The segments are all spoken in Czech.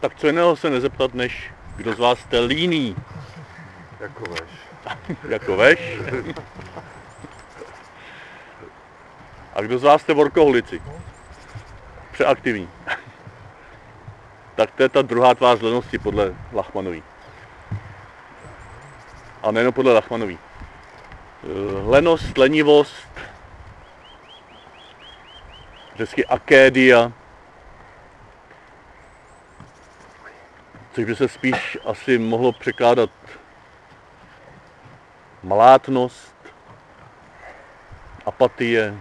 Tak co jiného se nezeptat, než kdo z vás jste líný? Jako veš. jako veš? A kdo z vás jste workoholici? Přeaktivní. tak to je ta druhá tvář lenosti podle Lachmanový. A nejen podle Lachmanový. Eh, lenost, lenivost, řecky akédia, což by se spíš asi mohlo překládat malátnost, apatie.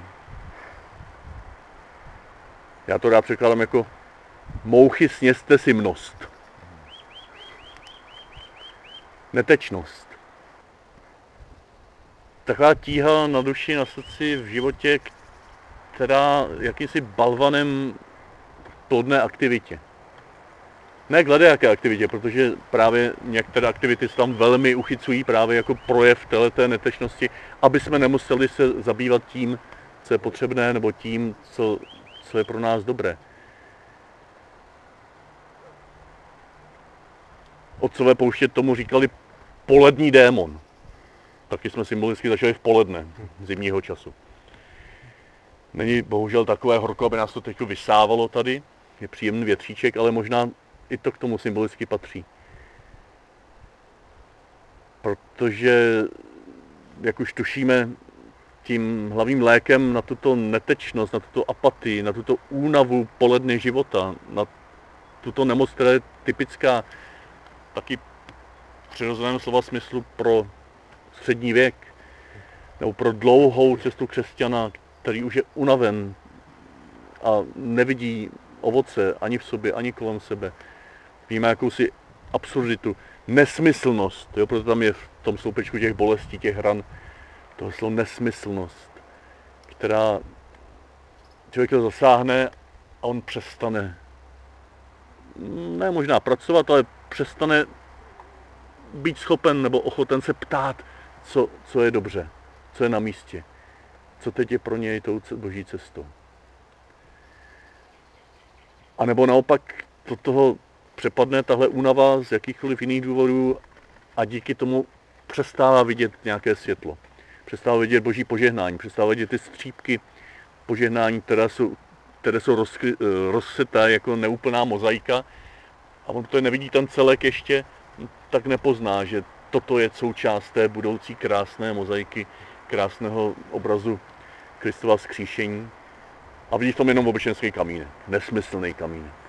Já to rád překládám jako mouchy sněste si mnost. Netečnost. Taková tíha na duši, na srdci v životě, která jakýmsi balvanem plodné aktivitě. Ne k jaké aktivitě, protože právě některé aktivity se tam velmi uchycují právě jako projev této netečnosti, aby jsme nemuseli se zabývat tím, co je potřebné, nebo tím, co, co je pro nás dobré. Otcové pouště tomu říkali polední démon. Taky jsme symbolicky začali v poledne zimního času. Není bohužel takové horko, aby nás to teď vysávalo tady. Je příjemný větříček, ale možná i to k tomu symbolicky patří. Protože, jak už tušíme, tím hlavním lékem na tuto netečnost, na tuto apatii, na tuto únavu poledny života, na tuto nemoc, která je typická taky přirozeném slova smyslu pro střední věk, nebo pro dlouhou cestu křesťana, který už je unaven a nevidí ovoce ani v sobě, ani kolem sebe. Víme jakousi absurditu, nesmyslnost, jo, proto tam je v tom sloupečku těch bolestí, těch ran, toho slovo nesmyslnost, která člověk to zasáhne a on přestane, ne možná pracovat, ale přestane být schopen nebo ochoten se ptát, co, co je dobře, co je na místě, co teď je pro něj tou boží cestou. A nebo naopak do toho přepadne tahle únava z jakýchkoliv jiných důvodů a díky tomu přestává vidět nějaké světlo. Přestává vidět boží požehnání, přestává vidět ty střípky požehnání, které jsou, které jsou rozkry, eh, rozseté jako neúplná mozaika a on to nevidí ten celek ještě, tak nepozná, že toto je součást té budoucí krásné mozaiky, krásného obrazu Kristova skříšení a vidí v tom jenom obyčejný kamínek, nesmyslný kamínek.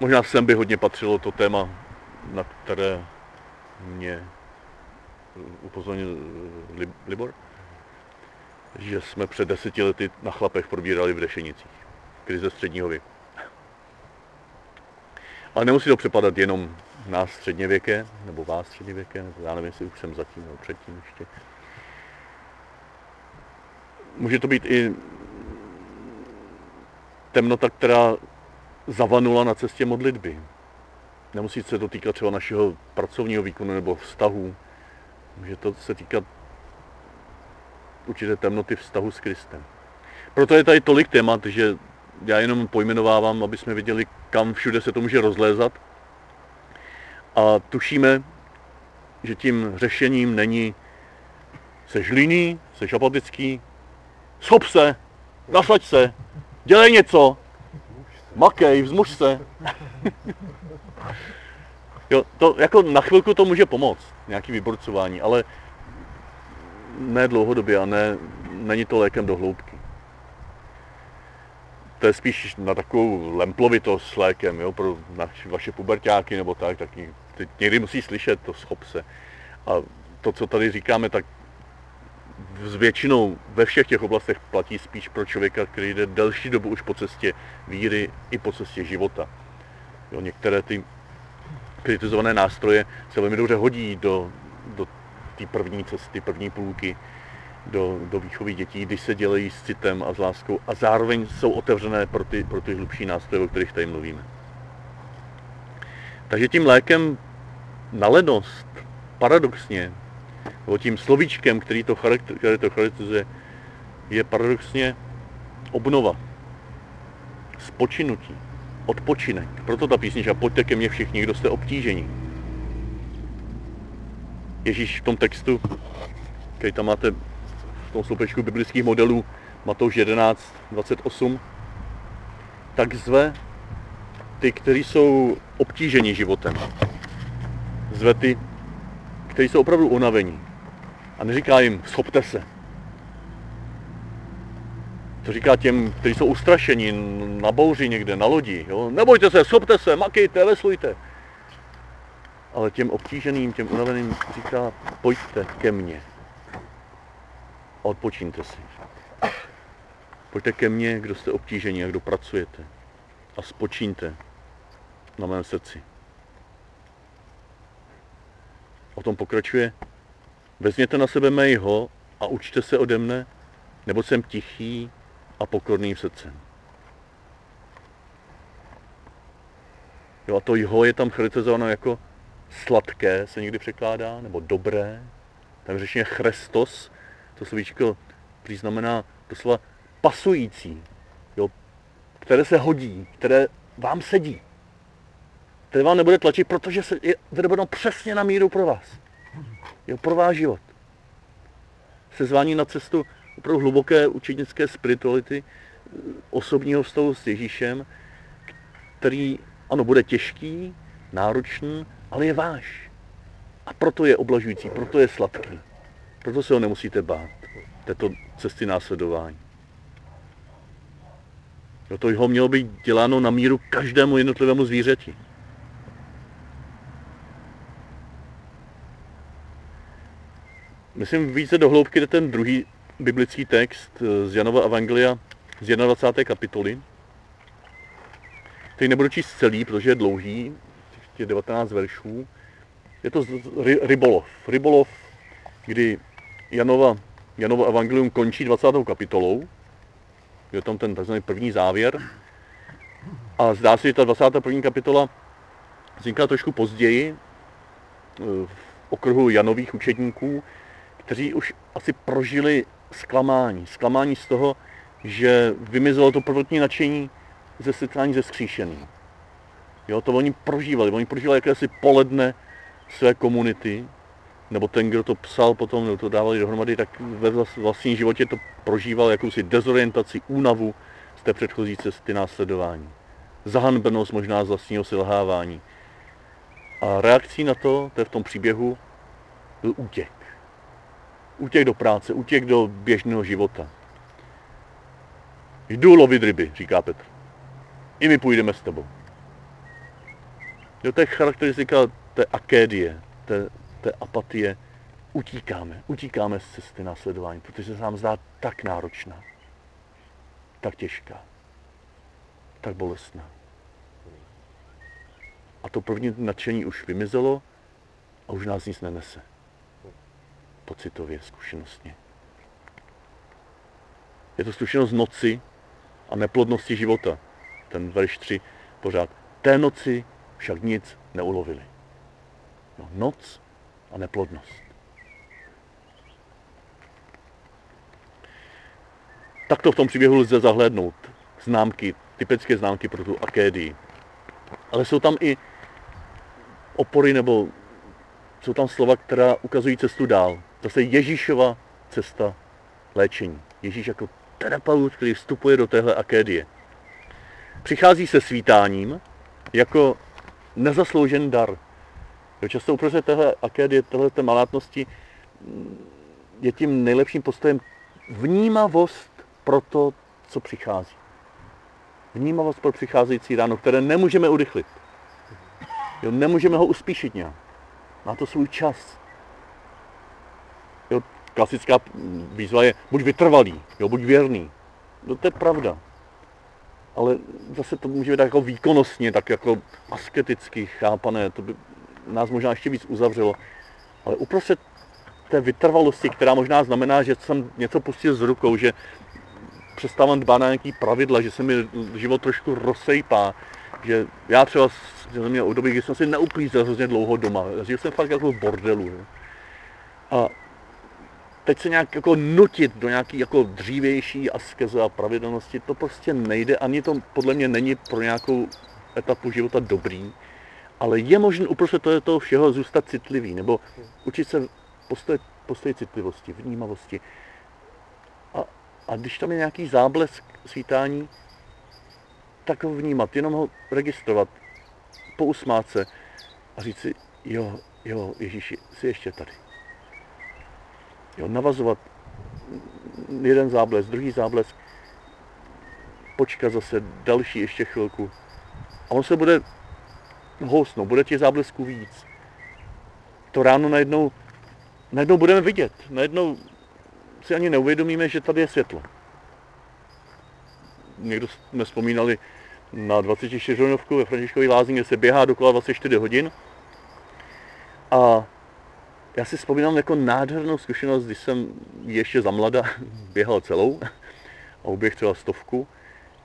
Možná sem by hodně patřilo to téma, na které mě upozornil Libor, že jsme před deseti lety na chlapech probírali v Dešenicích. Krize středního věku. Ale nemusí to přepadat jenom nás středněvěké, nebo vás středněvěké, nebo já nevím, jestli už jsem zatím nebo předtím ještě. Může to být i temnota, která zavanula na cestě modlitby. Nemusí se to týkat třeba našeho pracovního výkonu nebo vztahu. Může to se týkat určité temnoty vztahu s Kristem. Proto je tady tolik témat, že já jenom pojmenovávám, aby jsme viděli, kam všude se to může rozlézat. A tušíme, že tím řešením není seš líný, seš apatický, schop se, nasaď se, dělej něco, makej, vzmuž se. jo, to jako na chvilku to může pomoct, nějaký vyborcování, ale ne dlouhodobě a ne, není to lékem do hloubky. To je spíš na takovou lemplovitost s lékem, jo, pro naši, vaše pubertáky nebo tak, tak někdy musí slyšet to schop se. A to, co tady říkáme, tak s většinou ve všech těch oblastech platí spíš pro člověka, který jde delší dobu už po cestě víry i po cestě života. Jo, některé ty kritizované nástroje se velmi dobře hodí do, do té první cesty, první půlky, do, do výchovy dětí, když se dělají s citem a s láskou a zároveň jsou otevřené pro ty, pro ty hlubší nástroje, o kterých tady mluvíme. Takže tím lékem na lenost paradoxně nebo tím slovíčkem, který to, to charakterizuje, je paradoxně obnova. spočinutí, odpočinek. Proto ta písnička, pojďte ke mně všichni, kdo jste obtížení. Ježíš v tom textu, který tam máte v tom sloupečku biblických modelů, Matouš 11, 28, tak zve ty, kteří jsou obtíženi životem. Zve ty, kteří jsou opravdu unavení. A neříká jim, schopte se. To říká těm, kteří jsou ustrašeni na bouři někde, na lodi. Jo? Nebojte se, schopte se, makejte, veslujte. Ale těm obtíženým, těm unaveným říká, pojďte ke mně. A odpočíňte si. Pojďte ke mně, kdo jste obtížení a kdo pracujete. A spočíňte na mém srdci. O tom pokračuje. Vezměte na sebe mého a učte se ode mne, nebo jsem tichý a pokorným srdcem. Jo, a to jeho je tam charakterizováno jako sladké, se někdy překládá, nebo dobré. Tam je řečeně chrestos, to slovíčko prý znamená doslova pasující, jo, které se hodí, které vám sedí, které vám nebude tlačit, protože se je vyrobenou přesně na míru pro vás. Jo, pro váš život. Sezvání na cestu opravdu hluboké učednické spirituality, osobního vztahu s Ježíšem, který, ano, bude těžký, náročný, ale je váš. A proto je oblažující, proto je sladký. Proto se ho nemusíte bát, této cesty následování. Proto ho mělo být děláno na míru každému jednotlivému zvířeti. Myslím, více do hloubky jde ten druhý biblický text z Janova Evangelia z 21. kapitoly, který nebudu číst celý, protože je dlouhý, těch 19 veršů. Je to rybolov. Rybolov, kdy Janova, Janova Evangelium končí 20. kapitolou. Je tam ten tzv. první závěr. A zdá se, že ta 21. kapitola vznikla trošku později eh, v okruhu Janových učedníků, kteří už asi prožili zklamání. Zklamání z toho, že vymizelo to prvotní nadšení ze setkání ze skříšeným. Jo, to oni prožívali. Oni prožívali jakési poledne své komunity, nebo ten, kdo to psal potom, nebo to dávali dohromady, tak ve vlastním životě to prožíval jakousi dezorientaci, únavu z té předchozí cesty následování. Zahanbenost možná z vlastního selhávání. A reakcí na to, to je v tom příběhu, byl útěk. Útěk do práce, útěk do běžného života. Jdu lovit ryby, říká Petr. I my půjdeme s tebou. Jo, to je charakteristika té akédie, té, té apatie. Utíkáme, utíkáme z cesty následování, protože se nám zdá tak náročná, tak těžká, tak bolestná. A to první nadšení už vymizelo a už nás nic nenese. Pocitově, zkušenostně. Je to zkušenost noci a neplodnosti života. Ten verš 3 pořád. Té noci však nic neulovili. No, noc a neplodnost. Tak to v tom příběhu lze zahlédnout. Známky, typické známky pro tu akédii. Ale jsou tam i opory nebo jsou tam slova, která ukazují cestu dál. Zase Ježíšova cesta léčení. Ježíš jako terapeut, který vstupuje do téhle akédie. Přichází se svítáním jako nezasloužený dar. Jo, často uprostřed téhle akédie, téhle malátnosti mm, je tím nejlepším postojem vnímavost pro to, co přichází. Vnímavost pro přicházející ráno, které nemůžeme urychlit. Jo, nemůžeme ho uspíšit nějak. Má to svůj čas. Klasická výzva je buď vytrvalý, jo, buď věrný. No to je pravda ale zase to může být jako výkonnostně, tak jako asketicky chápané, to by nás možná ještě víc uzavřelo. Ale uprostřed té vytrvalosti, která možná znamená, že jsem něco pustil z rukou, že přestávám dbát na nějaký pravidla, že se mi život trošku rozsejpá, že já třeba jsem měl období, kdy jsem si neuplízel hrozně dlouho doma, žil jsem fakt jako v bordelu. Jo. A teď se nějak jako nutit do nějaký jako dřívější askeze a pravidelnosti, to prostě nejde, ani to podle mě není pro nějakou etapu života dobrý, ale je možné uprostřed toho, všeho zůstat citlivý, nebo učit se postoje, postoje citlivosti, vnímavosti. A, a když tam je nějaký záblesk svítání, tak ho vnímat, jenom ho registrovat, pousmát se a říct si, jo, jo, Ježíši, jsi ještě tady. Jo, navazovat jeden záblesk, druhý záblesk, počkat zase další ještě chvilku. A on se bude housnout, bude těch záblesků víc. To ráno najednou, najednou budeme vidět, najednou si ani neuvědomíme, že tady je světlo. Někdo jsme vzpomínali na 24 hodinovku ve Františkové lázni, kde se běhá dokola 24 hodin. A já si vzpomínám jako nádhernou zkušenost, když jsem ještě za mlada běhal celou a uběh třeba stovku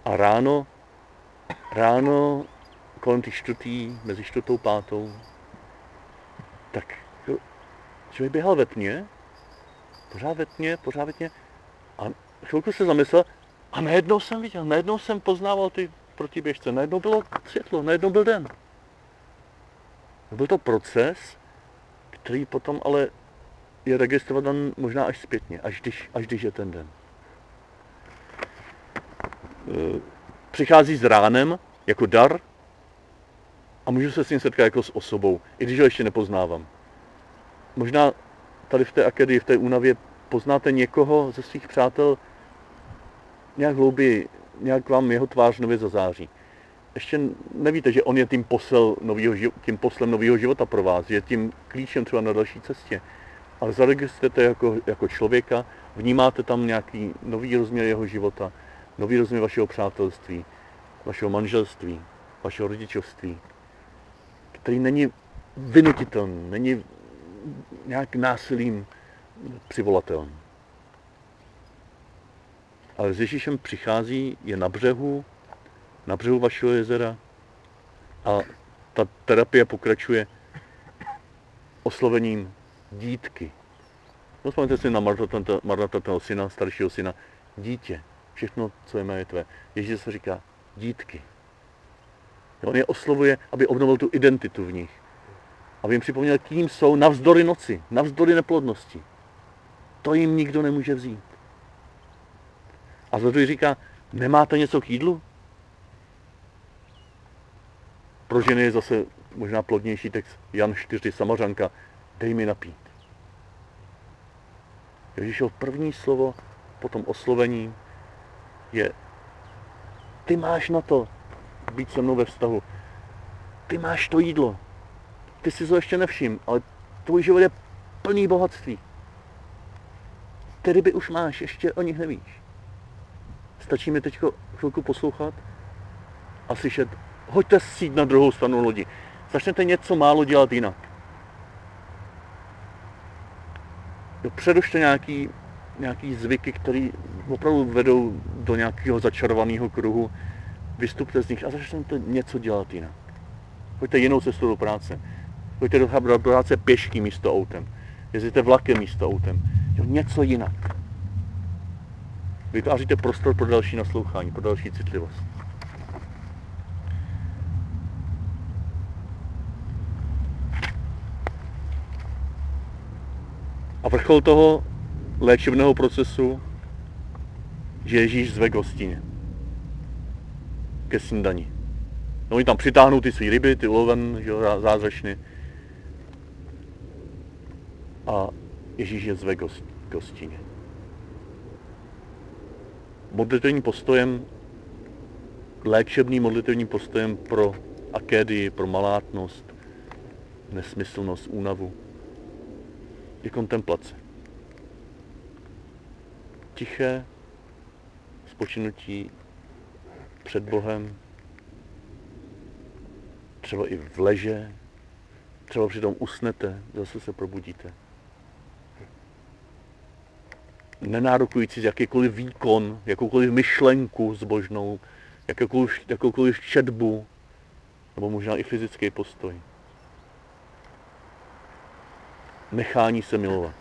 a ráno, ráno kolem těch čtvrtý, mezi čtvrtou pátou, tak člověk běhal ve tmě, pořád ve tmě, pořád ve tmě a chvilku se zamyslel a najednou jsem viděl, najednou jsem poznával ty protiběžce, najednou bylo světlo, najednou byl den. Byl to proces, který potom ale je registrovaný možná až zpětně, až když, až když je ten den. E, přichází s ránem jako dar a můžu se s ním setkat jako s osobou, i když ho ještě nepoznávám. Možná tady v té akadii, v té únavě poznáte někoho ze svých přátel nějak hlouběji, nějak vám jeho tvář nově zazáří ještě nevíte, že on je tím, posel novýho, tím poslem nového života pro vás, je tím klíčem třeba na další cestě. Ale zaregistrujete jako, jako člověka, vnímáte tam nějaký nový rozměr jeho života, nový rozměr vašeho přátelství, vašeho manželství, vašeho rodičovství, který není vynutitelný, není nějak násilím přivolatelný. Ale s Ježíšem přichází, je na břehu, na břehu vašeho jezera a ta terapie pokračuje oslovením dítky. Vzpomeňte si na marnotratného syna, staršího syna, dítě, všechno, co je mé, tvé. Ježíš se říká dítky. On je oslovuje, aby obnovil tu identitu v nich. Aby jim připomněl, kým jsou navzdory noci, navzdory neplodnosti. To jim nikdo nemůže vzít. A zase říká, nemáte něco k jídlu? Pro ženy je zase možná plodnější text Jan 4, Samařanka, dej mi napít. Ježíšov první slovo po tom oslovení je ty máš na to být se mnou ve vztahu. Ty máš to jídlo. Ty si to ještě nevšim, ale tvůj život je plný bohatství. Ty ryby už máš, ještě o nich nevíš. Stačí mi teď chvilku poslouchat a slyšet, hoďte síť na druhou stranu lodi. Začnete něco málo dělat jinak. Jo, předošte nějaký, nějaký zvyky, které opravdu vedou do nějakého začarovaného kruhu. Vystupte z nich a začnete něco dělat jinak. Pojďte jinou cestu do práce. Pojďte do, do práce pěšky místo autem. Jezdíte vlakem místo autem. Jo, něco jinak. Vytváříte prostor pro další naslouchání, pro další citlivost. A vrchol toho léčebného procesu, že Ježíš zve k hostině. Ke snídani. No, oni tam přitáhnou ty své ryby, ty loven, že jo, zázračny. A Ježíš je zve k hostině. Modlitevním postojem, léčebným modlitevním postojem pro akédii, pro malátnost, nesmyslnost, únavu, je kontemplace. Tiché spočinutí před Bohem, třeba i v leže, třeba přitom usnete, zase se probudíte. Nenárokující jakýkoliv výkon, jakoukoliv myšlenku zbožnou, jakoukoliv, jakoukoliv četbu, nebo možná i fyzický postoj nechání se milovat.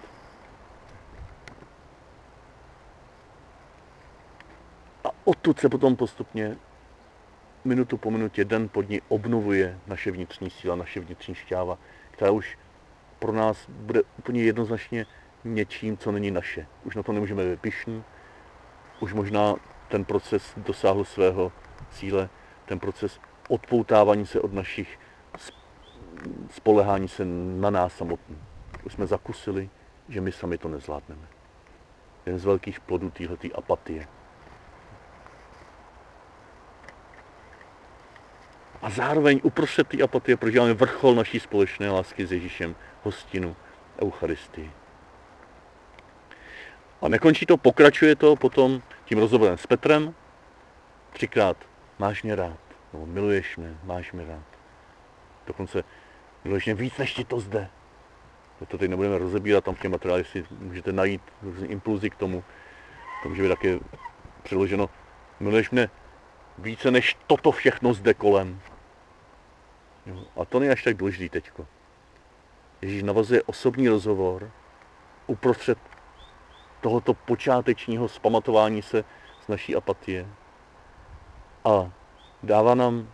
A odtud se potom postupně minutu po minutě, den po dní obnovuje naše vnitřní síla, naše vnitřní šťáva, která už pro nás bude úplně jednoznačně něčím, co není naše. Už na to nemůžeme vypišnit, už možná ten proces dosáhl svého cíle, ten proces odpoutávání se od našich spolehání se na nás samotných. Už jsme zakusili, že my sami to nezvládneme. Jeden z velkých plodů téhleté apatie. A zároveň uprostřed té apatie prožíváme vrchol naší společné lásky s Ježíšem, hostinu, Eucharistii. A nekončí to, pokračuje to potom tím rozhovorem s Petrem. Třikrát, máš mě rád, nebo miluješ mě, máš mě rád. Dokonce mě víc, než ti to zde. To teď nebudeme rozebírat, tam v těch materiálech si můžete najít různé impulzy k tomu. To může být také přeloženo, miluješ mě více než toto všechno zde kolem. Jo, a to není až tak důležitý teďko. Ježíš navazuje osobní rozhovor uprostřed tohoto počátečního zpamatování se z naší apatie a dává nám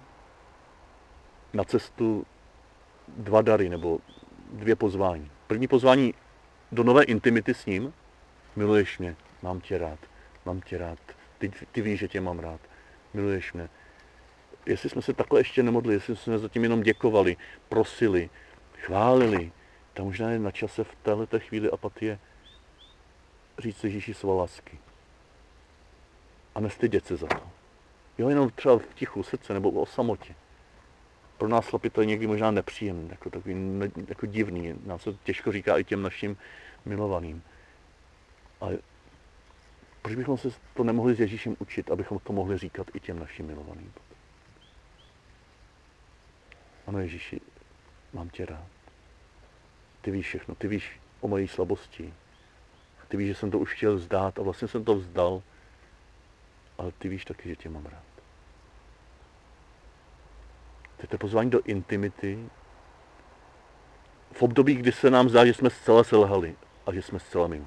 na cestu dva dary nebo dvě pozvání. První pozvání do nové intimity s ním. Miluješ mě, mám tě rád, mám tě rád, ty, ty víš, že tě mám rád, miluješ mě. Jestli jsme se takhle ještě nemodli, jestli jsme zatím jenom děkovali, prosili, chválili, tak možná je na čase v této chvíli apatie říct Ježíši svá lásky. A nestydět se za to. Jo, jenom třeba v tichu srdce nebo o samotě. Pro nás chlapi to je někdy možná nepříjemné, jako takový jako divný. Nám se to těžko říká i těm našim milovaným. Ale proč bychom se to nemohli s Ježíšem učit, abychom to mohli říkat i těm našim milovaným? Ano, Ježíši, mám tě rád. Ty víš všechno, ty víš o mojí slabosti, ty víš, že jsem to už chtěl vzdát a vlastně jsem to vzdal, ale ty víš taky, že tě mám rád. To je pozvání do intimity v období, kdy se nám zdá, že jsme zcela selhali a že jsme zcela mimo.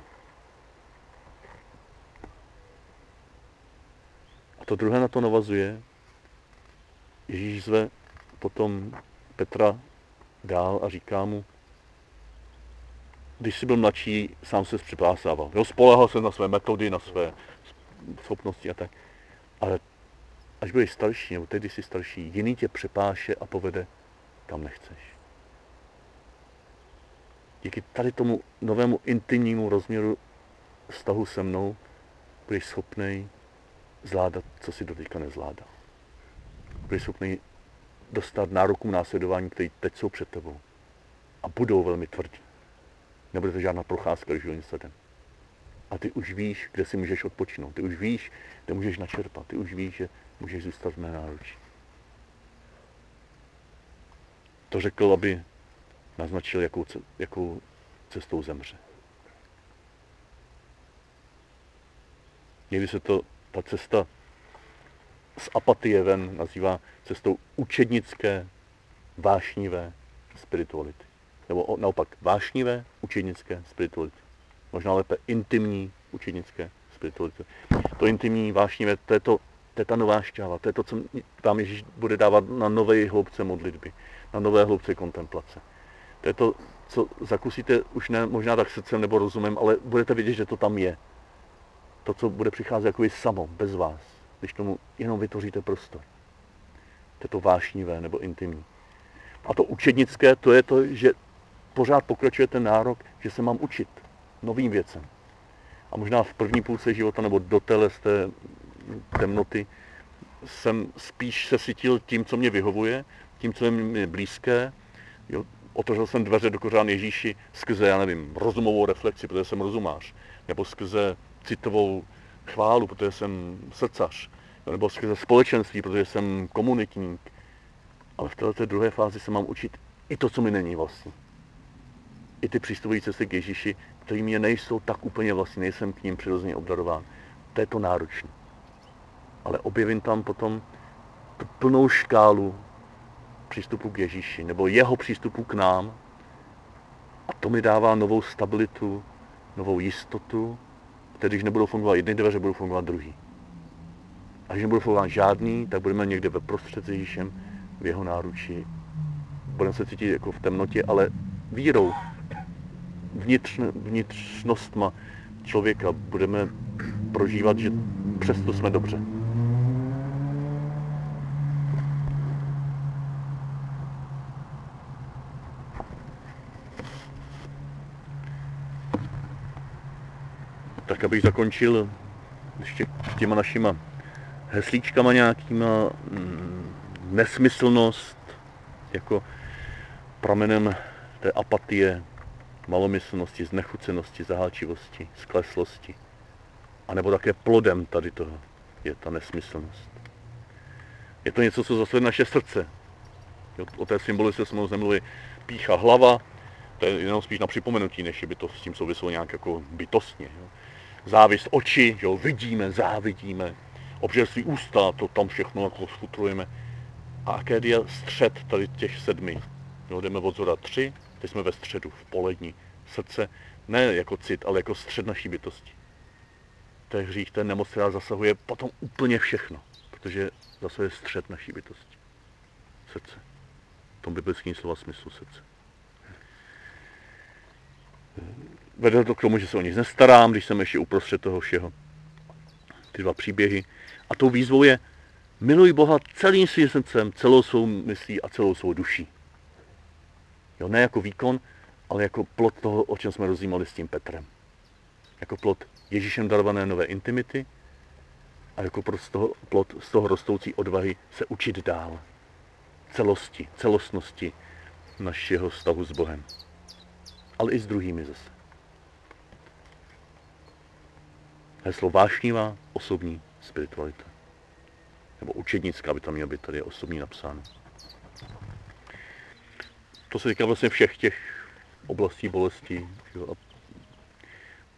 A to druhé na to navazuje. Ježíš zve potom Petra dál a říká mu, když jsi byl mladší, sám se připásával. Jo, spolehal se na své metody, na své schopnosti a tak. Ale až budeš starší, nebo teď, když jsi starší, jiný tě přepáše a povede, kam nechceš. Díky tady tomu novému intimnímu rozměru vztahu se mnou budeš schopný zvládat, co si doteďka nezvládal. Budeš schopný dostat nárokům následování, které teď jsou před tebou. A budou velmi tvrdí. Nebude to žádná procházka žilým sadem. A ty už víš, kde si můžeš odpočinout. Ty už víš, kde můžeš načerpat. Ty už víš, že můžeš zůstat v mé náručí. To řekl, aby naznačil, jakou, jakou cestou zemře. Někdy se to, ta cesta z apatie ven nazývá cestou učednické, vášnivé spirituality nebo naopak vášnivé učednické spirituality. Možná lépe intimní učednické spirituality. To intimní, vášnivé, to je, to, to je ta nová šťáva, to je to, co vám Ježíš bude dávat na nové hloubce modlitby, na nové hloubce kontemplace. To je to, co zakusíte už ne možná tak srdcem nebo rozumem, ale budete vidět, že to tam je. To, co bude přicházet jako samo, bez vás, když tomu jenom vytvoříte prostor. To je to vášnivé nebo intimní. A to učednické, to je to, že pořád pokračuje ten nárok, že se mám učit novým věcem. A možná v první půlce života nebo do téhle té temnoty jsem spíš se cítil tím, co mě vyhovuje, tím, co je mi blízké. Jo, otevřel jsem dveře do kořán Ježíši skrze, já nevím, rozumovou reflexi, protože jsem rozumář, nebo skrze citovou chválu, protože jsem srdcař, nebo skrze společenství, protože jsem komunitník. Ale v této druhé fázi se mám učit i to, co mi není vlastně i ty přístupující cesty k Ježíši, které mě nejsou tak úplně vlastně, nejsem k ním přirozeně obdarován. To je to náročné. Ale objevím tam potom plnou škálu přístupu k Ježíši, nebo jeho přístupu k nám. A to mi dává novou stabilitu, novou jistotu, tedy když nebudou fungovat jedny dveře, budou fungovat druhý. A když nebude fungován žádný, tak budeme někde ve prostřed s Ježíšem v jeho náručí. Budeme se cítit jako v temnotě, ale vírou, vnitř, vnitřnostma člověka budeme prožívat, že přesto jsme dobře. Abych zakončil ještě těma našima heslíčkama nějakýma, mm, nesmyslnost jako pramenem té apatie, malomyslnosti, znechucenosti, zaháčivosti, skleslosti. A nebo také plodem tady toho je ta nesmyslnost. Je to něco, co zase naše srdce. O té symbolice jsme moc nemluvili. Pícha hlava, to je jenom spíš na připomenutí, než by to s tím souviselo nějak jako bytostně. Jo. Závist oči, jo, vidíme, závidíme. Obžerství ústa, to tam všechno jako sfutrujeme. A Akédia střed tady těch sedmi. Jo, jdeme od zora tři, teď jsme ve středu, v polední. Srdce ne jako cit, ale jako střed naší bytosti. To je hřích, ten nemoc, která zasahuje potom úplně všechno, protože zasahuje střed naší bytosti. Srdce. V tom biblickém slova smyslu srdce. Vede to k tomu, že se o nic nestarám, když jsem ještě uprostřed toho všeho. Ty dva příběhy. A tou výzvou je, miluj Boha celým svým srdcem, celou svou myslí a celou svou duší. Jo, ne jako výkon, ale jako plot toho, o čem jsme rozjímali s tím Petrem. Jako plot Ježíšem darované nové intimity a jako plot z toho, plot z toho rostoucí odvahy se učit dál. Celosti, celostnosti našeho vztahu s Bohem. Ale i s druhými zase. Heslo vášnivá osobní spiritualita. Nebo učednická by tam měla být, tady osobní napsáno. To se týká vlastně všech těch oblastí bolestí. A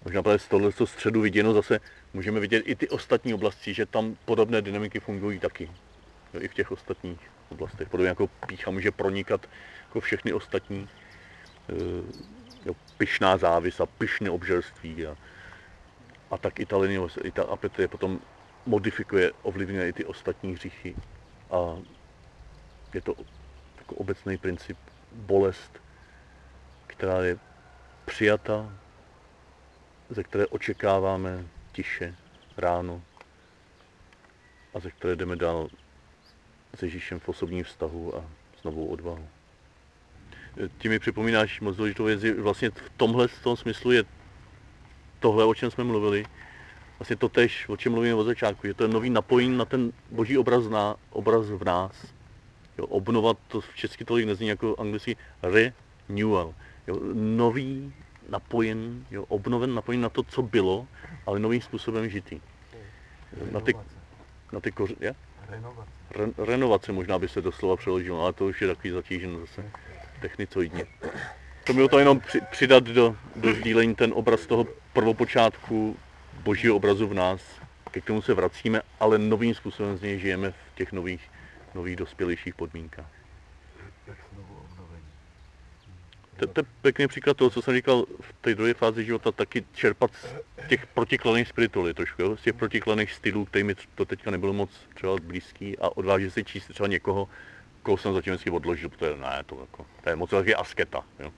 možná právě z tohle středu viděno zase můžeme vidět i ty ostatní oblasti, že tam podobné dynamiky fungují taky. Jo, I v těch ostatních oblastech. Podobně jako pícha může pronikat jako všechny ostatní. Jo, pyšná závis a pyšné obžerství a, a tak i ta liniovost, i ta apetie potom modifikuje, ovlivňuje i ty ostatní hříchy. A je to jako obecný princip bolest, která je přijata, ze které očekáváme tiše ráno a ze které jdeme dál s Ježíšem v osobním vztahu a s novou odvahou. Ty mi připomínáš moc důležitou věc, vlastně v tomhle v tom smyslu je tohle, o čem jsme mluvili, vlastně to tež, o čem mluvíme od začátku, že to je nový napojení na ten boží obraz, na, obraz v nás. Jo, obnovat to v česky tolik nezní jako anglicky renewal. Jo, nový napojen, jo, obnoven napojen na to, co bylo, ale novým způsobem žitý. Na ty, na ty koře, ja? Renovace. Re, renovace možná by se doslova přeložilo, ale to už je takový zatížen zase technicoidně. To bylo to jenom při, přidat do, do sdílení ten obraz toho prvopočátku božího obrazu v nás, ke kterému se vracíme, ale novým způsobem z něj žijeme v těch nových, nových dospělejších podmínkách. To, je pěkný příklad toho, co jsem říkal v té druhé fázi života, taky čerpat z těch protikladných spiritualit trošku, jo? z těch protikladných stylů, který mi to teďka nebylo moc třeba blízký a odvážit si číst třeba někoho, koho jsem zatím vždycky odložil, protože ne, to, jako, to je moc velký asketa, jo?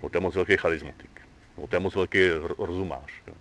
To je moc velký charizmatik, to je moc velký rozumář. Jo?